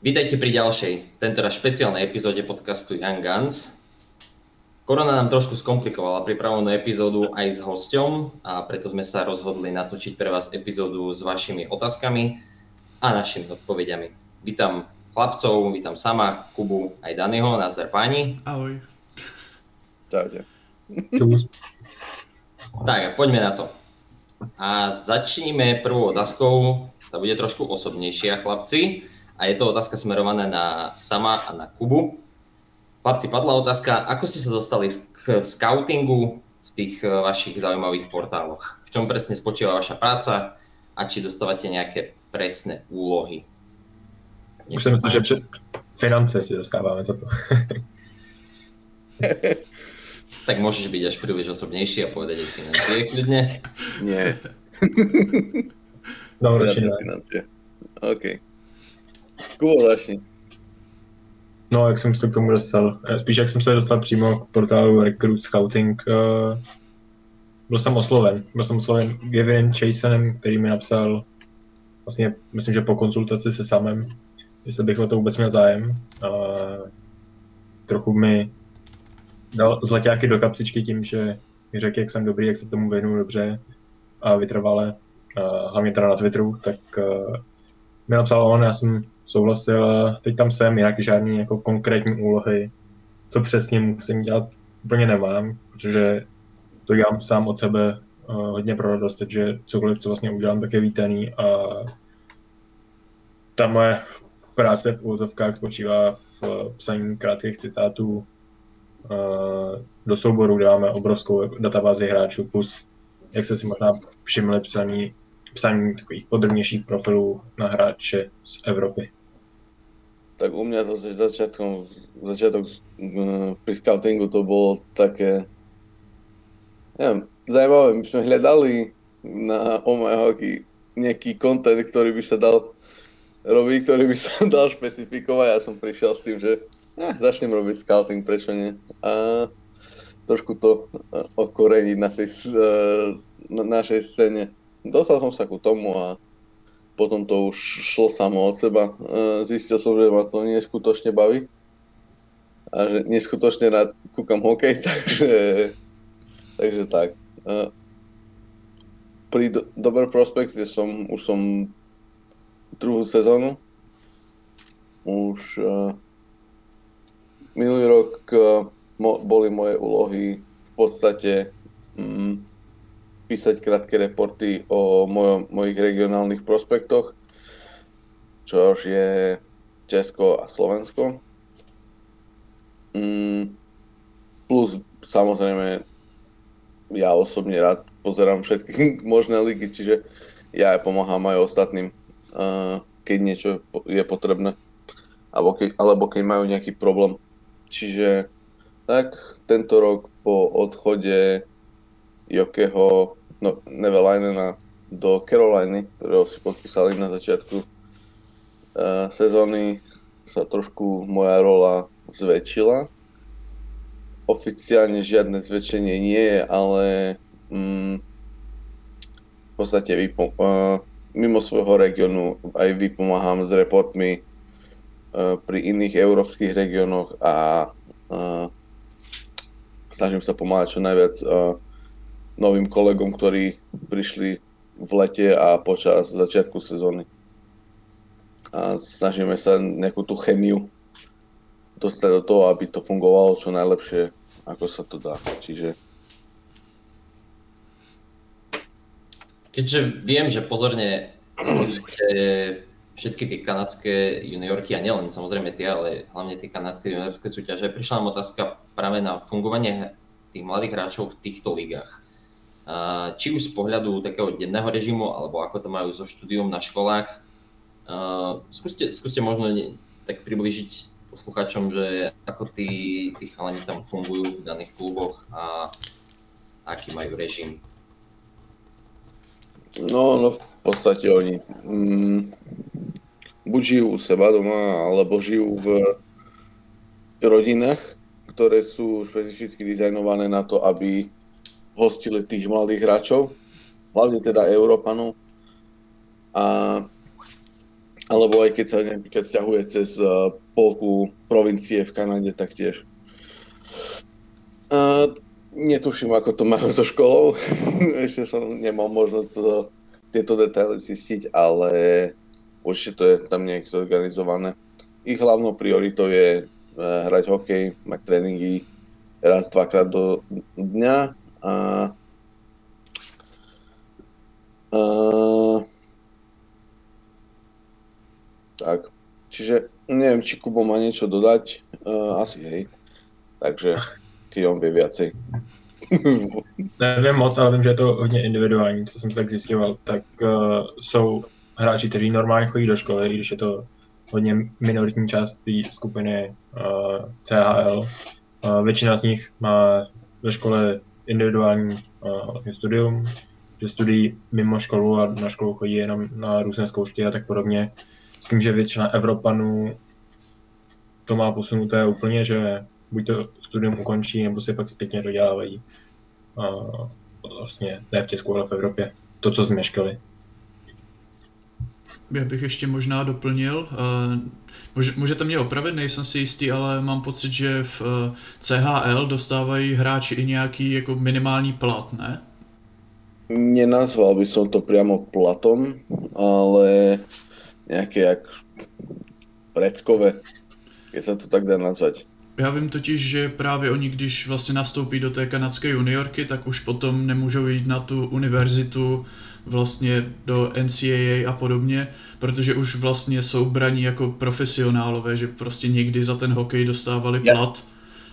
Vítajte pri ďalšej, tentoraz špeciálnej epizóde podcastu Young Guns. Korona nám trošku skomplikovala pripravenú epizódu aj s hosťom a preto sme sa rozhodli natočiť pre vás epizódu s vašimi otázkami a našimi odpovediami. Vítam chlapcov, vítam sama, Kubu aj Daniho, nazdar páni. Ahoj. Čaute. Tak, poďme na to. A začníme prvou otázkou, tá bude trošku osobnejšia, chlapci a je to otázka smerovaná na Sama a na Kubu. Chlapci, padla otázka, ako ste sa dostali k scoutingu v tých eh, vašich zaujímavých portáloch? V čom presne spočíva vaša práca a či dostávate nejaké presné úlohy? Už som myslel, že před finance si dostáváme za to. tak môžeš byť až príliš osobnejší a povedať aj financie kľudne. Nie. Dobre, financie. OK. Kubo, začni. No, jak jsem se k tomu dostal? Eh, spíš jak jsem se dostal přímo k portálu Recruit Scouting. Uh, byl jsem osloven. Byl jsem osloven Gavin Chasenem, který mi napsal vlastně, myslím, že po konzultaci se samem, jestli bych o to vůbec měl zájem. Uh, trochu mi dal zlaťáky do kapsičky tím, že mi řekl, jak jsem dobrý, jak se tomu věnu dobře a vytrvale, uh, hlavně teda na Twitteru, tak uh, mi napsal on, já jsem souhlasil, teď tam jsem, jinak žádný jako konkrétní úlohy, co přesně musím dělat, úplně nemám, protože to dělám sám od sebe uh, hodně pro radost, takže cokoliv, co vlastně udělám, tak je vítaný a ta moje práce v úvozovkách spočívá v psaní krátkých citátů uh, do souboru, dáme obrovskou databázi hráčů, plus, jak jste si možná všimli, psaní psaní takových podrobnějších profilů na hráče z Evropy. Tak u mňa to začiatkom, začiatok pri scoutingu to bolo také, neviem, zaujímavé. My sme hľadali na Oh My Hockey nejaký content, ktorý by sa dal robiť, ktorý by sa dal špecifikovať. Ja som prišiel s tým, že eh, začnem robiť scouting, prečo nie. A trošku to eh, okoreniť na tej uh, na našej scéne dostal som sa ku tomu a potom to už šlo samo od seba. E, zistil som, že ma to neskutočne baví a že neskutočne rád kúkam hokej, takže, takže tak. E, pri Dober Prospect som, už som druhú sezónu. Už uh, minulý rok boli moje úlohy v podstate um, písať krátke reporty o mojom, mojich regionálnych prospektoch, čo je Česko a Slovensko. Mm, plus samozrejme ja osobne rád pozerám všetky možné ligy, čiže ja aj pomáham aj ostatným, keď niečo je potrebné, alebo keď, alebo keď majú nejaký problém. Čiže tak tento rok po odchode Jokeho no, Nevelinena do Caroliny, ktorého si podpísali na začiatku uh, sezóny, sa trošku moja rola zväčšila. Oficiálne žiadne zväčšenie nie je, ale mm, v podstate vypom- uh, mimo svojho regiónu aj vypomáham s reportmi uh, pri iných európskych regiónoch a uh, snažím sa pomáhať čo najviac uh, novým kolegom, ktorí prišli v lete a počas začiatku sezóny. A snažíme sa nejakú tú chemiu dostať do toho, aby to fungovalo čo najlepšie, ako sa to dá. Čiže... Keďže viem, že pozorne sledujete všetky tie kanadské juniorky, a nielen samozrejme tie, ale hlavne tie kanadské juniorské súťaže, prišla nám otázka práve na fungovanie tých mladých hráčov v týchto ligách či už z pohľadu takého denného režimu, alebo ako to majú so štúdium na školách. Skúste, skúste možno tak približiť poslucháčom, že ako tí, tí chalani tam fungujú v daných kluboch a aký majú režim. No, no v podstate oni mm, buď žijú u seba doma, alebo žijú v rodinách, ktoré sú špecificky dizajnované na to, aby hostili tých mladých hráčov, hlavne teda Európanov. A Alebo aj keď sa napríklad stiahuje cez uh, polku provincie v Kanade, tak tiež. Uh, netuším, ako to majú so školou. Ešte som nemal možnosť to, tieto detaily zistiť, ale určite to je tam nejak zorganizované. Ich hlavnou prioritou je hrať hokej, mať tréningy raz, dvakrát do dňa a Uh, tak, čiže neviem, či Kubo má niečo dodať. Uh, asi hej. Takže keď on vie viacej. Nevím moc, ale vím, že je to hodně individuální, co jsem tak zjišťoval. Tak uh, jsou hráči, kteří normálně chodí do školy, i když je to hodně minoritní část té skupiny uh, CHL. Uh, většina z nich má ve škole individuální uh, vlastně studium, že studují mimo školu a na školu chodí jenom na různé zkoušky a tak podobně. S tím, že většina Evropanů to má posunuté úplně, že buď to studium ukončí, nebo si pak zpětně dodělávají. A vlastně ne v Česku, ale v Evropě. To, co změškali. Já bych ještě možná doplnil, můžete mě opravit, nejsem si jistý, ale mám pocit, že v eh, CHL dostávají hráči i nějaký jako minimální plat, ne? Nenazval by som to priamo platom, ale nejaké jak preckové, keď sa to tak dá nazvať. Já vím totiž, že právě oni, když vlastně nastoupí do té kanadské juniorky, tak už potom nemůžou jít na tu univerzitu vlastně do NCAA a podobně, protože už vlastně jsou braní jako profesionálové, že prostě někdy za ten hokej dostávali plat,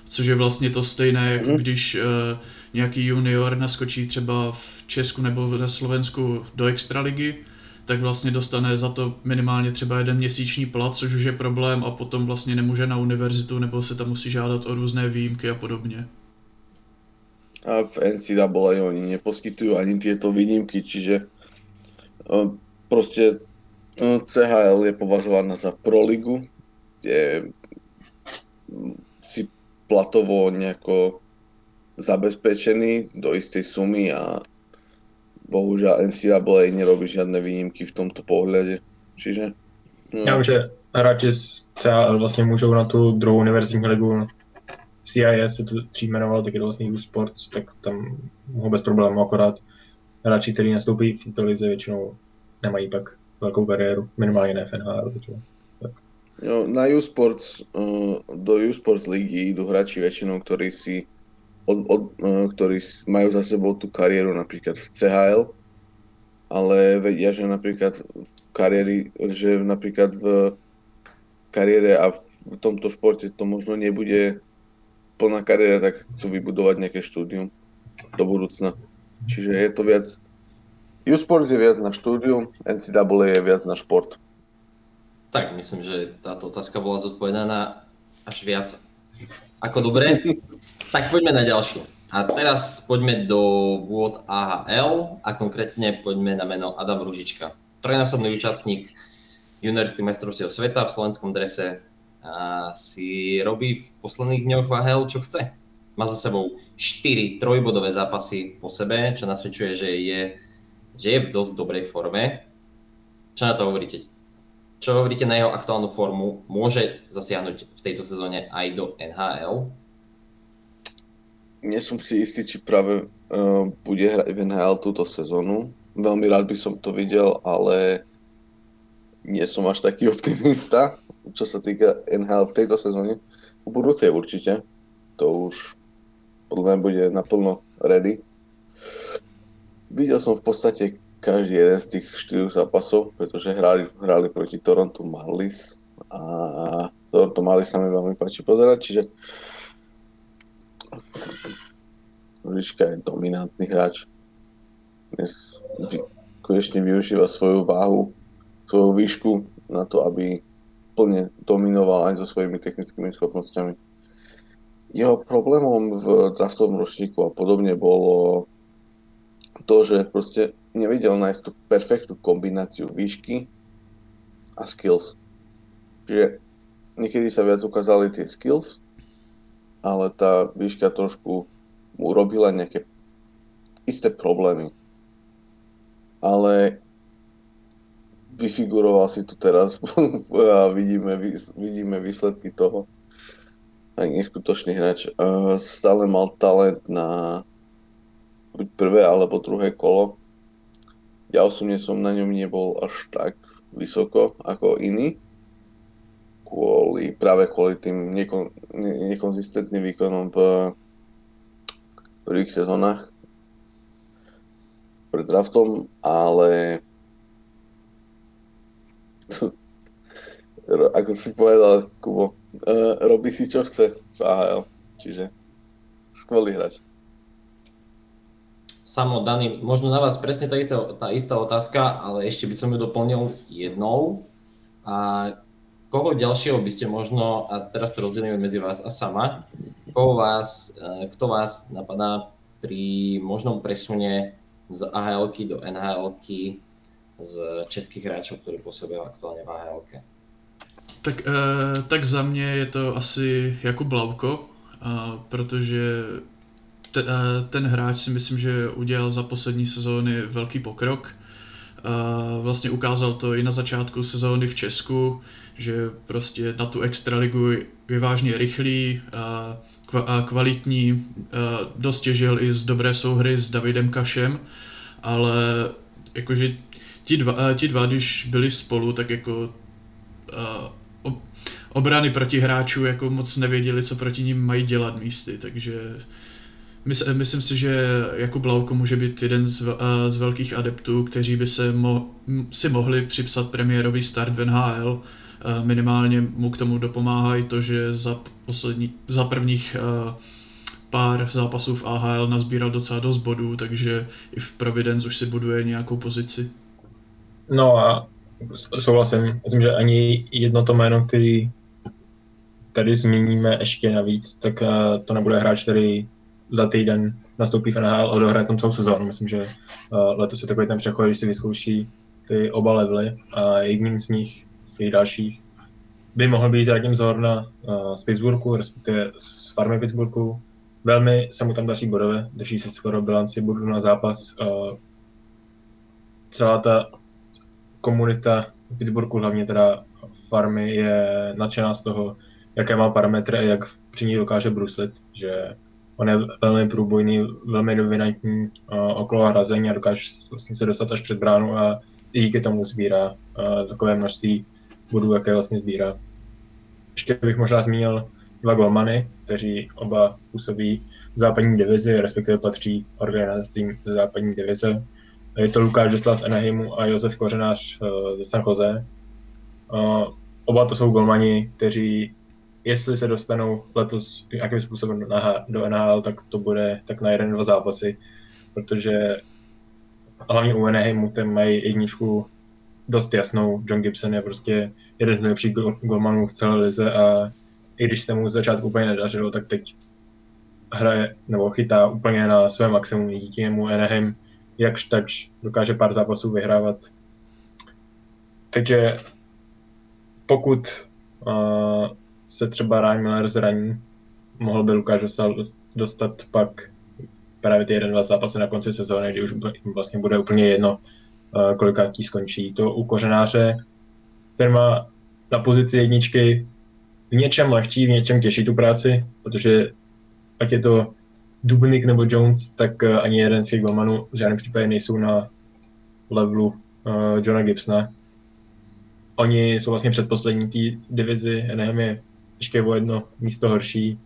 což je vlastně to stejné, jako mm. když uh, nějaký junior naskočí třeba v Česku nebo na Slovensku do extraligy, tak vlastně dostane za to minimálně třeba jeden měsíční plat, což už je problém a potom vlastně nemůže na univerzitu nebo se tam musí žádat o různé výjimky a podobně. A v NCAA oni neposkytujú ani tieto výnimky, čiže uh, proste uh, CHL je považovaná za proligu, kde si platovo nejako zabezpečený do istej sumy a bohužiaľ NCAA nerobí žiadne výnimky v tomto pohľade. Čiže... No. Vím, že hráči z CAL vlastně můžou na tu druhou univerzitní ligu CIS se to dřív jmenovalo, tak je to vlastně U Sports, tak tam mohou bez problémů akorát hráči, kteří nastoupí v této lize, většinou nemají pak velkou kariéru, minimálně ne FNH. Tak. Jo, na U Sports, uh, do U Sports ligy idú hráči väčšinou, ktorí si od, od, e, ktorí majú za sebou tú kariéru napríklad v CHL, ale vedia, že napríklad v kariéri, že napríklad v kariére a v tomto športe to možno nebude plná kariéra, tak chcú vybudovať nejaké štúdium do budúcna. Čiže je to viac... U-Sport je viac na štúdium, NCAA je viac na šport. Tak, myslím, že táto otázka bola zodpovedaná až viac ako dobre. Tak poďme na ďalšiu. A teraz poďme do vôd AHL a konkrétne poďme na meno Adam Ružička. Trojnásobný účastník juniorských majstrovstiev sveta v slovenskom drese si robí v posledných dňoch v AHL čo chce. Má za sebou 4 trojbodové zápasy po sebe, čo nasvedčuje, že je, že je v dosť dobrej forme. Čo na to hovoríte? Čo hovoríte na jeho aktuálnu formu? Môže zasiahnuť v tejto sezóne aj do NHL? nie som si istý, či práve uh, bude hrať v NHL túto sezónu. Veľmi rád by som to videl, ale nie som až taký optimista, čo sa týka NHL v tejto sezóne. V budúcej určite. To už podľa mňa bude naplno ready. Videl som v podstate každý jeden z tých štyroch zápasov, pretože hrali, hrali proti Toronto Marlies a Toronto Marlies sa mi veľmi páči pozerať, čiže Liška je dominantný hráč. Dnes konečne využíva svoju váhu, svoju výšku na to, aby plne dominoval aj so svojimi technickými schopnosťami. Jeho problémom v draftovom ročníku a podobne bolo to, že proste nevedel nájsť tú perfektnú kombináciu výšky a skills. Čiže niekedy sa viac ukázali tie skills, ale tá výška trošku mu urobila nejaké isté problémy. Ale vyfiguroval si tu teraz a vidíme, vidíme výsledky toho. Aj neskutočný hráč. Stále mal talent na buď prvé alebo druhé kolo. Ja osobne som na ňom nebol až tak vysoko ako iní. Kvôli, práve kvôli tým nekon, ne, nekonzistentným výkonom v prvých sezónach pred draftom, ale ako si povedal, Kubo, uh, robí si čo chce v AHL, čiže skvelý hráč. Samo, Dani, možno na vás presne tá, tá istá otázka, ale ešte by som ju doplnil jednou. A koho ďalšieho by ste možno, a teraz to rozdelíme medzi vás a sama, koho vás, e, kto vás napadá pri možnom presune z ahl do nhl z českých hráčov, ktorí pôsobia aktuálne v ahl tak, eh, tak za mě je to asi jako Blavko, eh, protože te, eh, ten hráč si myslím, že udělal za poslední sezóny velký pokrok. Eh, vlastně ukázal to i na začátku sezóny v Česku, že prostě na tu extraligu je vážně rychlý, a kvalitní, dost těžil i z dobré souhry s Davidem Kašem, ale jakože ti dva, ti dva, když byli spolu, tak jako obrany proti hráčů jako moc nevěděli, co proti ním mají dělat místy, takže myslím si, že Jakub Lauko může být jeden z, z velkých adeptů, kteří by se mo, si mohli připsat premiérový start v NHL. Minimálně mu k tomu dopomáhá i to, že za, poslední, za prvních pár zápasů v AHL nazbíral docela dost bodů, takže i v Providence už si buduje nějakou pozici. No a souhlasím. Myslím, že ani jedno to jméno, který tady zmíníme ještě navíc, tak uh, to nebude hráč, který za týden nastoupí v NHL a odohraje tam celou sezónu. Myslím, že uh, letos je takový ten přechod, když si vyzkouší ty oba levely a jedním z nich, z těch dalších, by mohl být Radim Zorna uh, z Pittsburghu, respektive z farmy Pittsburghu. Velmi se mu tam daří bodové, drží se skoro bilanci bodů na zápas. Celá ta komunita v Pittsburghu, hlavně teda farmy, je nadšená z toho, jaké má parametry a jak při ní dokáže bruslit, že on je velmi průbojný, velmi dominantní uh, okolo hrazení a dokáže vlastně se dostat až před bránu a díky tomu sbírá uh, takové množství bodů, jaké vlastně sbírá. Ještě bych možná zmínil dva golmany, kteří oba působí v západní divizi, respektive patří organizacím západní divize. Je to Lukáš Žesla z Anaheimu a Josef Kořenář uh, ze San Jose. Uh, oba to jsou golmani, kteří jestli se dostanou letos nějakým způsobem do NHL, tak to bude tak na jeden, dva zápasy, protože hlavně u Anaheimu ten mají jedničku dost jasnou. John Gibson je prostě jeden z nejlepších golmanů v celé lize a i když se mu začátku úplně nedařilo, tak teď hraje nebo chytá úplně na své maximum. Díky němu Anaheim jakž takž dokáže pár zápasů vyhrávat. Takže pokud uh, se třeba Ryan Miller zraní, mohl by Lukáš dostat pak právě ty jeden, dva zápasy na konci sezóny, kdy už vlastně bude úplně jedno, kolik tí skončí. To u kořenáře, ten má na pozici jedničky v něčem lehčí, v něčem těžší tu práci, protože ať je to Dubnik nebo Jones, tak ani jeden z těch golmanů v žádném případě nejsou na levelu uh, Johna Gibsona. Oni jsou vlastně předposlední té divizi, Anaheim je ještě o jedno místo horší.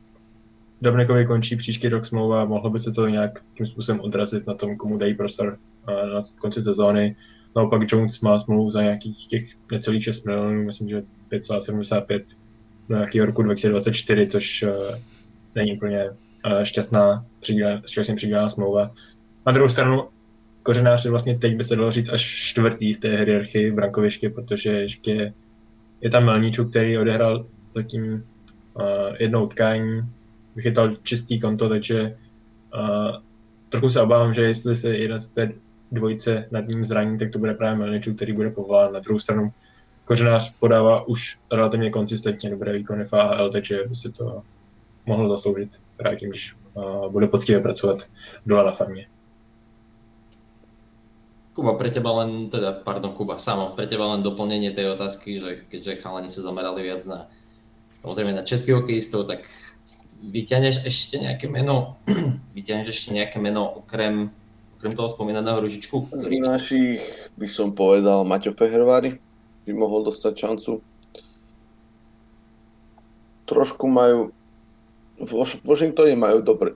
Dobnekovi končí příští rok smlouva, mohlo by se to nějak tím způsobem odrazit na tom, komu dají prostor na konci sezóny. Naopak Jones má smlouvu za nějakých těch necelých 6 milionů, myslím, že 5,75 na nějaký roku 2024, což uh, není úplně uh, šťastná, šťastně přidělená smlouva. Na druhou stranu, kořenář vlastně teď by se dalo říct až čtvrtý v té hierarchii v brankovišti, protože ještě je tam Melníčuk, který odehrál zatím uh, jedno utkání, vychytal čistý konto, takže uh, trochu se obávám, že jestli se jeden z té dvojice nad ním zraní, tak to bude právě Melničuk, který bude povolán. Na druhou stranu Kořenář podává už relativně konsistentně dobré výkony v AHL, takže by si to mohlo zasloužit právě tím, když uh, bude poctivě pracovat dole na farmě. Kuba, pre teba len, teda, pardon, Kuba, samo, pre teba len doplnenie tej otázky, že keďže chalani sa zamerali viac na, samozrejme na českých hokejistov, tak vyťahneš ešte nejaké meno, vyťahneš ešte nejaké meno okrem, okrem toho spomínaného Ružičku, Z ktorý našich by som povedal Maťo Fehervári, by mohol dostať šancu. Trošku majú, v Wash- Washingtone majú dobre,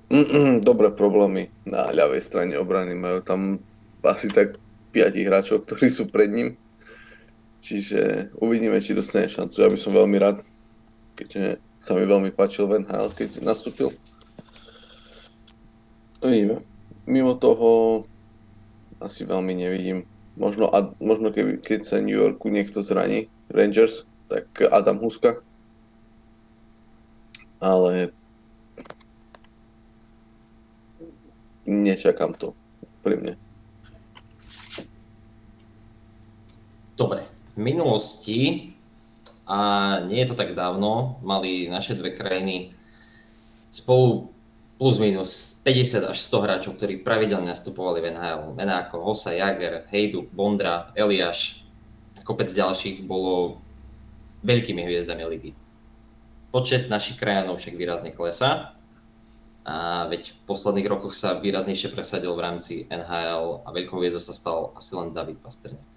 dobré problémy na ľavej strane obrany. Majú tam asi tak 5 hráčov, ktorí sú pred ním. Čiže uvidíme, či dostane šancu. Ja by som veľmi rád, keďže sa mi veľmi páčil Van Hal, keď nastúpil. Uvidíme. Mimo toho asi veľmi nevidím. Možno, Ad- možno keby, keď sa New Yorku niekto zraní, Rangers, tak Adam Huska. Ale nečakám to pri mne. Dobre, v minulosti, a nie je to tak dávno, mali naše dve krajiny spolu plus minus 50 až 100 hráčov, ktorí pravidelne nastupovali v NHL. Mená ako Hossa Jager, Hejduk, Bondra, Eliáš, kopec ďalších bolo veľkými hviezdami ligy. Počet našich krajanov však výrazne klesá, a veď v posledných rokoch sa výraznejšie presadil v rámci NHL a veľkou hviezdou sa stal asi len David Pastrňák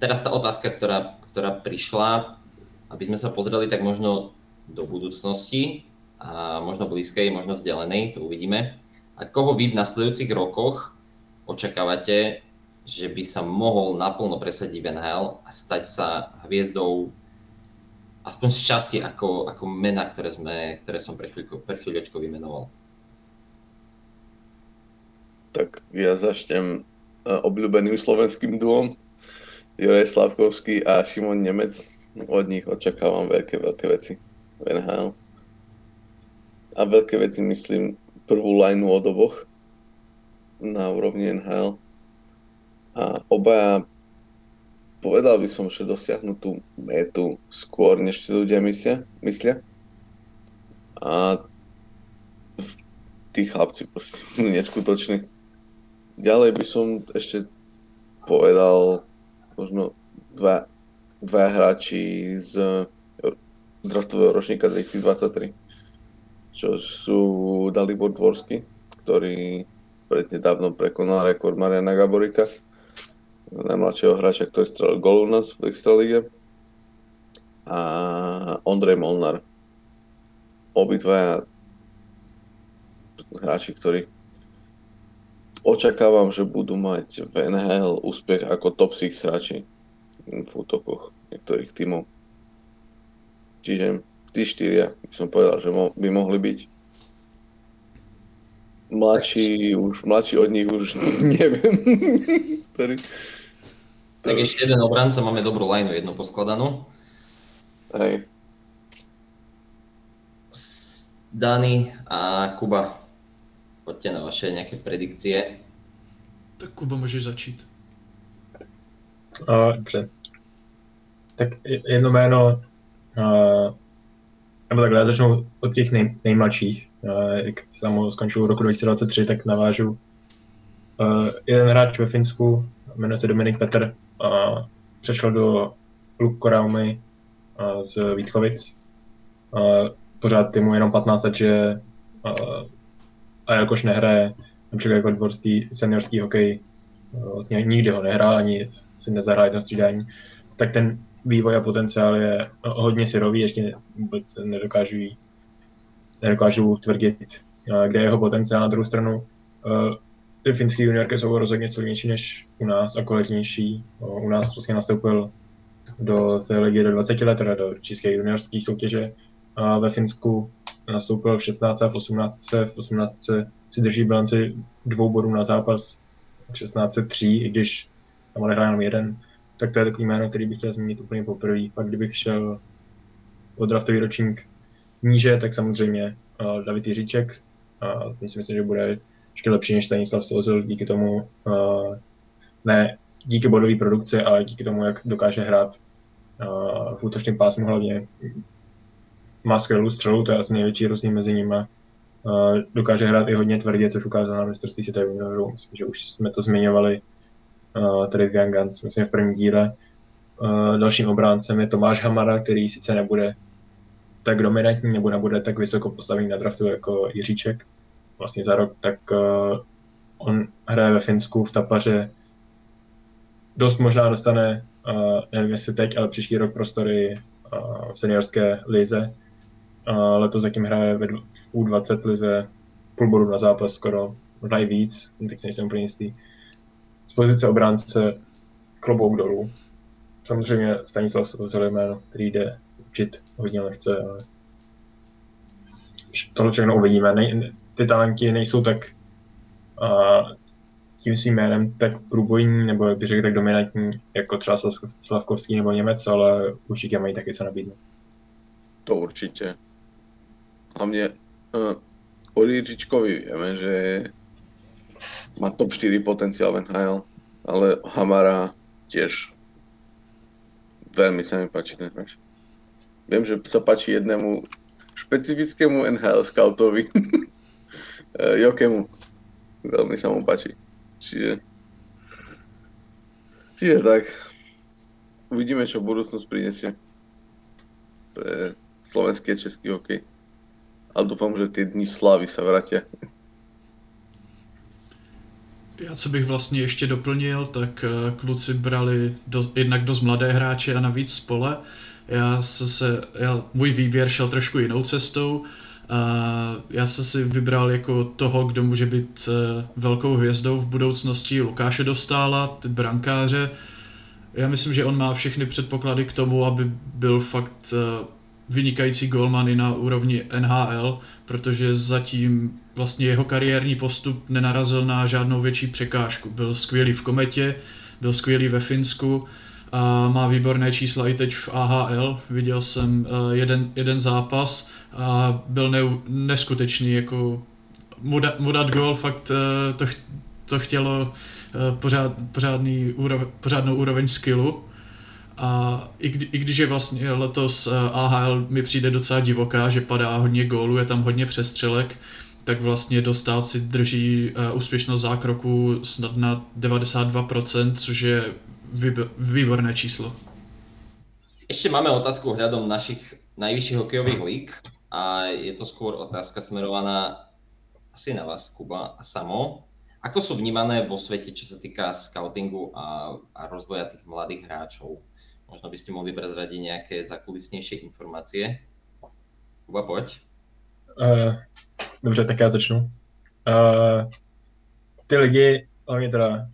teraz tá otázka, ktorá, ktorá prišla, aby sme sa pozreli tak možno do budúcnosti, a možno blízkej, možno vzdialenej, to uvidíme. A koho vy v nasledujúcich rokoch očakávate, že by sa mohol naplno presadiť v NHL a stať sa hviezdou aspoň z časti ako, ako mena, ktoré, sme, ktoré som pre, chvíľko, pre chvíľočku vymenoval. Tak ja začnem eh, obľúbeným slovenským duom. Juraj Slavkovský a Šimon Nemec. Od nich očakávam veľké, veľké veci NHL. A veľké veci myslím prvú lineu od oboch na úrovni NHL. A obaja povedal by som, že dosiahnu tú metu skôr, než si ľudia myslia. myslia. A tí chlapci proste neskutoční. Ďalej by som ešte povedal možno dva, dva hráči z draftového ročníka 2023, čo sú Dalibor Dvorsky, ktorý prednedávno prekonal rekord Mariana Gaborika, najmladšieho hráča, ktorý strelil gol u nás v Extralíge. A Ondrej Molnar. Obidvaja hráči, ktorí očakávam, že budú mať v NHL úspech ako top 6 hráči v útokoch niektorých tímov. Čiže tí štyria by som povedal, že mo- by mohli byť. Mladší, už, mladší od nich už neviem. Tak ešte jeden obranca, máme dobrú lineu, jednu poskladanú. Hej. Dani a Kuba, poďte na vaše nejaké predikcie. Tak Kuba, můžeš začít. Uh, dobře. Tak je- jedno jméno, uh, nebo takhle, já začnu od těch nej, nejmladších. Uh, jak samo skončil roku 2023, tak navážu. Uh, jeden hráč ve Finsku, jmenuje se Dominik Petr, uh, přešel do Luk Koraumy z Vítkovic. Uh, pořád je mu jenom 15, takže uh, a jakož nehraje například jako dvorský seniorský hokej, vlastně nikdy ho nehrál, ani si nezahraje jedno střídání, tak ten vývoj a potenciál je hodně syrový, ještě vůbec nedokážu, nedokážu tvrdit, kde je jeho potenciál na druhou stranu. Ty finské juniorky jsou rozhodně silnější než u nás a kvalitnější. U nás vlastně nastoupil do té ligy do 20 let, teda do české juniorské soutěže. A ve Finsku nastoupil v 16 a v 18. V 18 si drží bilanci dvou bodů na zápas, v 16 tři, i když tam odehrál jenom jeden. Tak to je takový jméno, který bych chtěl zmínit úplně poprvé. Pak kdybych šel o draftový ročník níže, tak samozřejmě David Jiříček. A ten si myslím, že bude ještě lepší než Stanislav Stozil díky tomu, uh, ne díky bodové produkci, ale díky tomu, jak dokáže hrát uh, v útočném pásmu hlavně. Má skvělou střelu, to je asi největší rozdíl mezi nimi. Uh, dokáže hrát i hodně tvrdě, což ukázal na mistrovství světa juniorů. Myslím, že už jsme to zmiňovali uh, tady v Young Guns, myslím v prvním díle. Uh, dalším obráncem je Tomáš Hamara, který sice nebude tak dominantní nebo nebude tak vysoko postavený na draftu jako Jiříček vlastně za rok, tak uh, on hraje ve Finsku v Tapaře. Dost možná dostane, uh, nevím jestli teď, ale příští rok prostory uh, v seniorské lize. Letos zatím hraje v U20 lize půl bodu na zápas skoro, možná i víc, teď nejsem úplně jistý. Z pozice obránce klobouk dolů. Samozřejmě Stanislav Zelimén, který jde učit hodně lehce, ale tohle všechno uvidíme. Nej, ty talenti nejsou tak uh, tím svým jménem tak průbojní, nebo jak bych řekl, tak dominantní, jako třeba Slavkovský nebo Němec, ale určitě mají taky co nabídnout. To určitě. Hlavně uh, o Jiříčkovi vieme, že má top 4 potenciál v NHL, ale Hamara tiež veľmi sa mi páči ten hráč. Viem, že sa páči jednému špecifickému NHL scoutovi, Jokemu. Veľmi sa mu páči. Čiže, čiže tak, uvidíme, čo budúcnosť prinesie pre slovenský a český hokej. A doufám, že ty dní slávy se vrátí. Já co bych vlastně ještě doplnil, tak eh, kluci brali do, jednak dost mladé hráče a navíc spole. Já se já, můj výběr šel trošku jinou cestou. Já jsem si vybral jako toho, kdo může být eh, velkou hvězdou v budoucnosti Lukáše Dostála, ty brankáře. Já myslím, že on má všechny předpoklady k tomu, aby byl fakt eh, vynikající golman i na úrovni NHL, protože zatím vlastně jeho kariérní postup nenarazil na žádnou větší překážku. Byl skvělý v Kometě, byl skvělý ve Finsku a má výborné čísla i teď v AHL. Viděl jsem eh, jeden, jeden zápas a byl ne, neskutečný, jako mu, da, fakt eh, to, to chtělo eh, pořád, pořádný, pořádnou úroveň skillu a i, kdy, i když je vlastně letos AHL mi přijde docela divoká, že padá hodně gólů, je tam hodně přestřelek, tak vlastně dostal si drží uh, úspěšnost zákroku snad na 92%, což je výborné číslo. Ešte máme otázku hľadom našich najvyšších hokejových líg a je to skôr otázka smerovaná asi na vás, Kuba a Samo. Ako sú vnímané vo svete, čo sa týka scoutingu a, a rozvoja tých mladých hráčov? Možno by ste mohli prezradiť nejaké zakulisnejšie informácie. Kuba, poď. Uh, dobře, tak já začnu. Uh, ty lidi, hlavně teda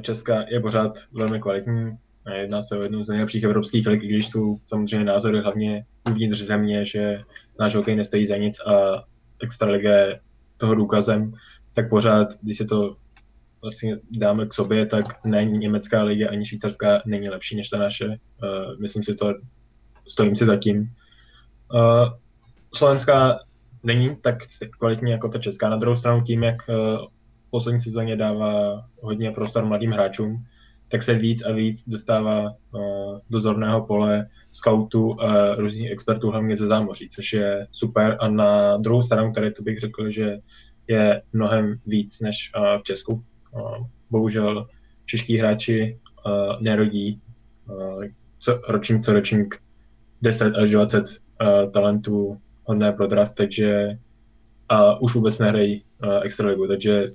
Česká, je pořád velmi kvalitní. Jedná se o jednu z nejlepších evropských lig, když jsou samozřejmě názory hlavně uvnitř země, že náš hokej nestojí za nic a extraliga je toho důkazem, tak pořád, když se to vlastně dáme k sobě, tak není německá liga ani švýcarská není lepší než ta naše. Myslím si to, stojím si za tím. Uh, slovenská není tak kvalitní jako ta česká. Na druhou stranu tím, jak poslední sezóně dává hodně prostor mladým hráčům, tak se víc a víc dostává uh, do zorného pole scoutů a různých expertů, hlavně ze zámoří, což je super. A na druhou stranu, tady to bych řekl, že je mnohem víc než uh, v Česku bohužel čeští hráči nerodí co, ročník co ročník 10 až 20 talentů hodné pro draft, takže a už vůbec nehrají extraligu, takže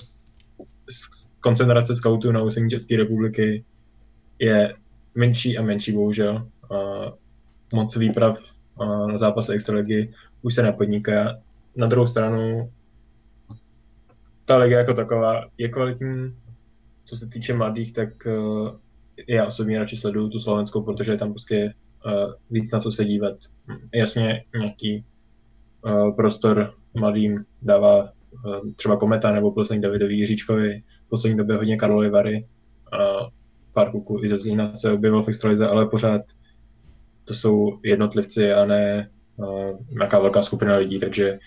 koncentrace scoutů na území České republiky je menší a menší, bohužel. Moc výprav na zápase extraligy už se nepodniká. Na druhou stranu ta liga jako taková je kvalitní. Co se týče mladých, tak uh, já osobně radši sleduju tu slovenskou, protože je tam prostě uh, víc na co se dívat. Jasně nějaký uh, prostor mladým dává třeba Kometa nebo poslední Davidovi Jiříčkovi, v poslední době hodně Karlovi Vary a pár kuků i ze Zlína se objevil v extralize, ale pořád to jsou jednotlivci a ne uh, nějaká velká skupina lidí, takže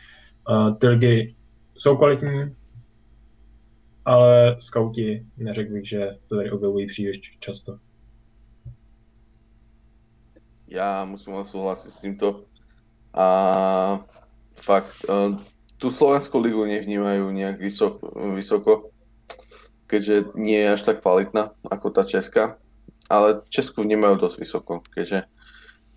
uh, ty ligy jsou kvalitní, ale skauti neřekl bych, že se tady objevují příliš často. Já musím souhlasit s tímto. A fakt, eh, tú Slovenskú ligu nevnímajú nejak vysoko, vysoko, keďže nie je až tak kvalitná ako tá Česká, ale Česku vnímajú dosť vysoko, keďže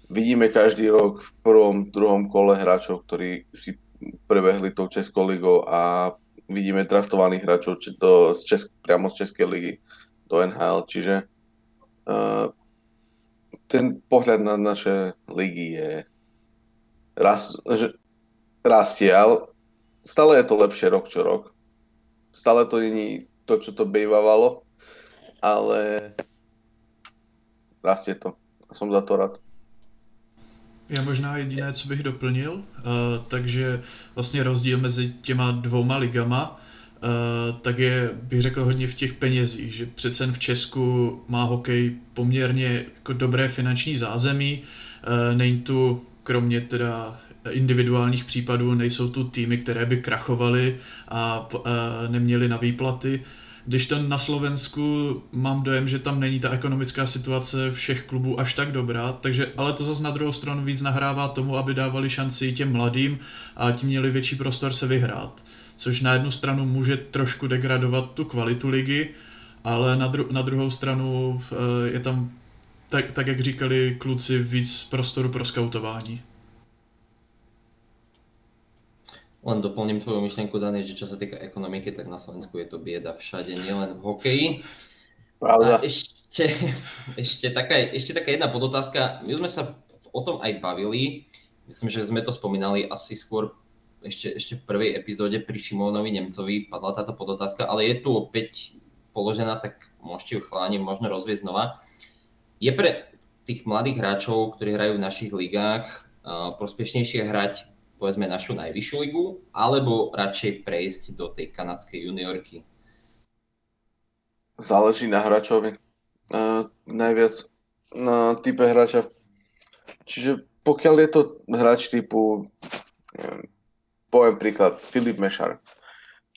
vidíme každý rok v prvom, druhom kole hráčov, ktorí si prebehli tou Českou ligou a vidíme draftovaných hráčov do, z Česk, priamo z Českej ligy do NHL, čiže uh, ten pohľad na naše ligy je raz, že rastie, ale stále je to lepšie rok čo rok. Stále to není to, čo to bývalo, ale rastie to. Som za to rád. Já možná jediné, co bych doplnil, uh, takže vlastně rozdíl mezi těma dvouma ligama, uh, tak je, bych řekl, hodně v těch penězích, že přece v Česku má hokej poměrně jako dobré finanční zázemí, uh, není tu, kromě teda individuálních případů, nejsou tu týmy, které by krachovaly a neměly na výplaty, když to na Slovensku mám dojem, že tam není ta ekonomická situace všech klubů až tak dobrá, takže ale to zase na druhou stranu víc nahrává tomu, aby dávali šanci těm mladým a tím měli větší prostor se vyhrát. Což na jednu stranu může trošku degradovat tu kvalitu ligy, ale na, dru- na druhou stranu eh, je tam, tak, tak jak říkali kluci, víc prostoru pro skautování. Len doplním tvoju myšlienku, Dani, že čo sa týka ekonomiky, tak na Slovensku je to bieda všade, nielen v hokeji. Pravda. A ešte, ešte, taká, ešte taká jedna podotázka. My sme sa o tom aj bavili. Myslím, že sme to spomínali asi skôr ešte, ešte v prvej epizóde pri Šimónovi Nemcovi padla táto podotázka, ale je tu opäť položená, tak môžete ju chláni možno rozvieť znova. Je pre tých mladých hráčov, ktorí hrajú v našich ligách, prospešnejšie hrať povedzme našu najvyššiu ligu, alebo radšej prejsť do tej kanadskej juniorky? Záleží na hráčovi. Uh, najviac na type hráča. Čiže pokiaľ je to hráč typu, neviem, poviem príklad, Filip Mešar,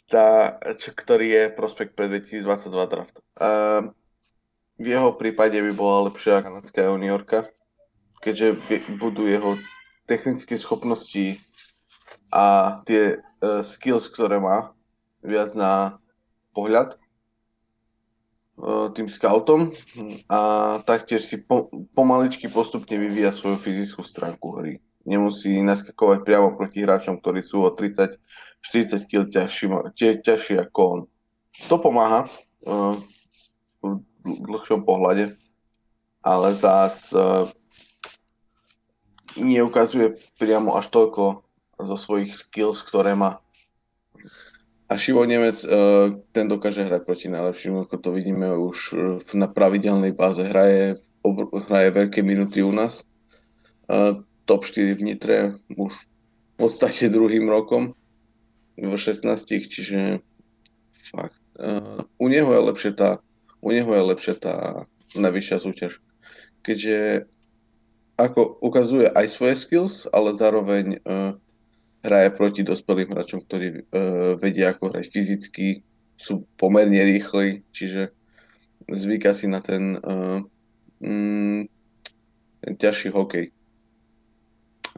tá, čo, ktorý je prospekt pre 2022 draft. Uh, v jeho prípade by bola lepšia kanadská juniorka, keďže budú jeho technické schopnosti a tie uh, skills, ktoré má, viac na pohľad uh, tým scoutom a taktiež si po, pomaličky postupne vyvíja svoju fyzickú stránku hry. Nemusí naskakovať priamo proti hráčom, ktorí sú o 30-40 kg ťažší, ako on. To pomáha uh, v dlhšom pohľade, ale zás uh, neukazuje priamo až toľko zo svojich skills, ktoré má. A Šivo Nemec, uh, ten dokáže hrať proti najlepším, ako to vidíme už na pravidelnej báze. Hraje, hraje veľké minuty u nás. Uh, top 4 v Nitre už v podstate druhým rokom v 16, čiže fakt. U neho je lepšia tá, u neho je lepšia tá najvyššia súťaž. Keďže ako ukazuje aj svoje skills, ale zároveň uh, hraje proti dospelým hráčom, ktorí uh, vedia ako hrať fyzicky, sú pomerne rýchli, čiže zvyká si na ten, uh, mm, ten ťažší hokej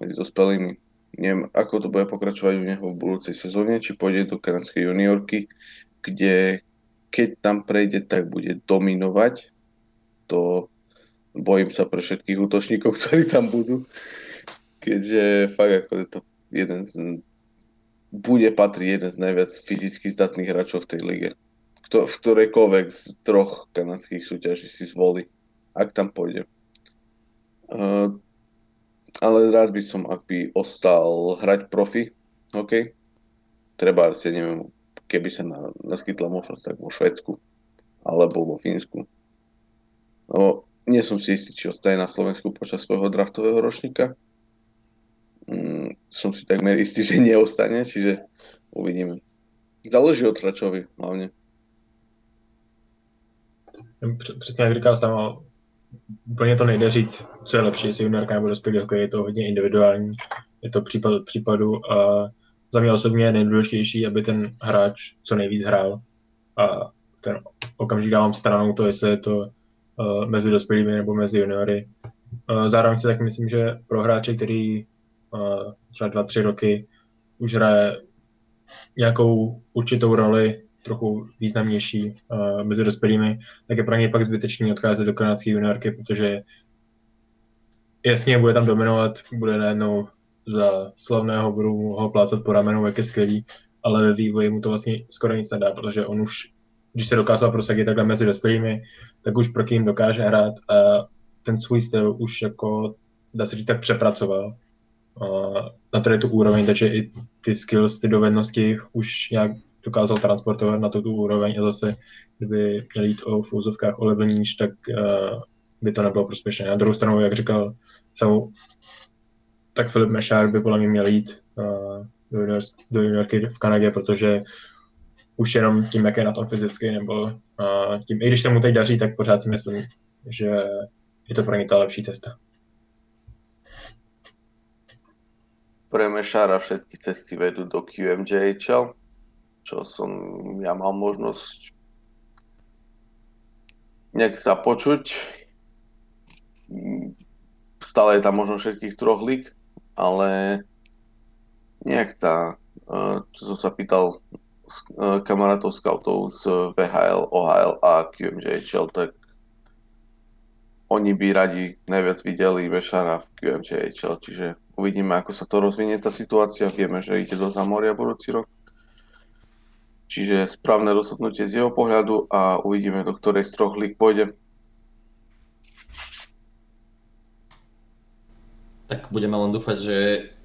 s dospelými. Neviem, ako to bude pokračovať u neho v budúcej sezóne, či pôjde do kanadskej juniorky, kde keď tam prejde, tak bude dominovať. To bojím sa pre všetkých útočníkov, ktorí tam budú, keďže fakt ako je to jeden z, bude patriť jeden z najviac fyzicky zdatných hráčov v tej lige. Kto, v ktorejkoľvek z troch kanadských súťaží si zvolí, ak tam pôjde. Uh, ale rád by som, ak by ostal hrať profi, OK? Treba, si neviem, keby sa na, naskytla možnosť, tak vo Švedsku alebo vo Fínsku. No, nie som si istý, či ostane na Slovensku počas svojho draftového ročníka. Mm, som si takmer istý, že neostane, čiže uvidíme. Záleží od Tračovi hlavne. Přesně jak říkal sám, úplně to nejde říct, co je lepší, jestli juniorka nebo dospělý hokej, je to hodně individuální, je to případ od případu a za mě osobně je nejdůležitější, aby ten hráč co nejvíc hrál a ten okamžik dávám stranou to, jestli je to uh, mezi dospělými nebo mezi juniory. Uh, zároveň si tak myslím, že pro hráče, který uh, třeba dva, tři roky už hraje nějakou určitou roli, trochu významnější uh, mezi dospělými, tak je pro něj pak zbytečný odcházet do kanadské juniorky, protože jasně bude tam dominovat, bude najednou za slavného, budu ho plácat po ramenu, jak je skvělý, ale ve vývoji mu to vlastně skoro nic nedá, protože on už, když se dokázal prosadit takhle mezi dospělými, tak už pro kým dokáže hrát a ten svůj styl už jako, dá se říct, tak přepracoval na tady tu úroveň, takže i ty skills, ty dovednosti už nějak dokázal transportovat na tu, úroveň a zase, kdyby měl jít o v úzovkách o level níž, tak uh, by to nebylo prospěšné. Na druhou stranu, jak říkal Samu, tak Filip Mešár by podle mě měl jít uh, do, junior, do juniorky v Kanadě, protože už jenom tím, jak je na tom fyzicky, nebo uh, tím, i když se mu teď daří, tak pořád si myslím, že je to pro ně ta lepší cesta. Pre Mešára všetky cesty vedú do QMJHL, čo som ja mal možnosť nejak započuť. Stále je tam možno všetkých troch lík, ale nejak tá, čo som sa pýtal kamarátov scoutov z VHL, OHL a QMJHL, tak oni by radi najviac videli Mešara v QMJHL, čiže Uvidíme, ako sa to rozvinie tá situácia. Vieme, že ide do Zamoria budúci rok. Čiže správne rozhodnutie z jeho pohľadu a uvidíme, do ktorej z troch lík pôjde. Tak budeme len dúfať, že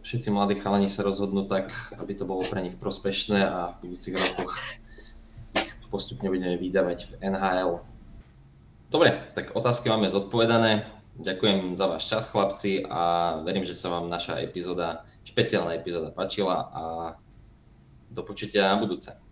všetci mladí chalani sa rozhodnú tak, aby to bolo pre nich prospešné a v budúcich rokoch ich postupne budeme vydávať v NHL. Dobre, tak otázky máme zodpovedané. Ďakujem za váš čas, chlapci, a verím, že sa vám naša epizóda, špeciálna epizóda páčila a do počutia na budúce.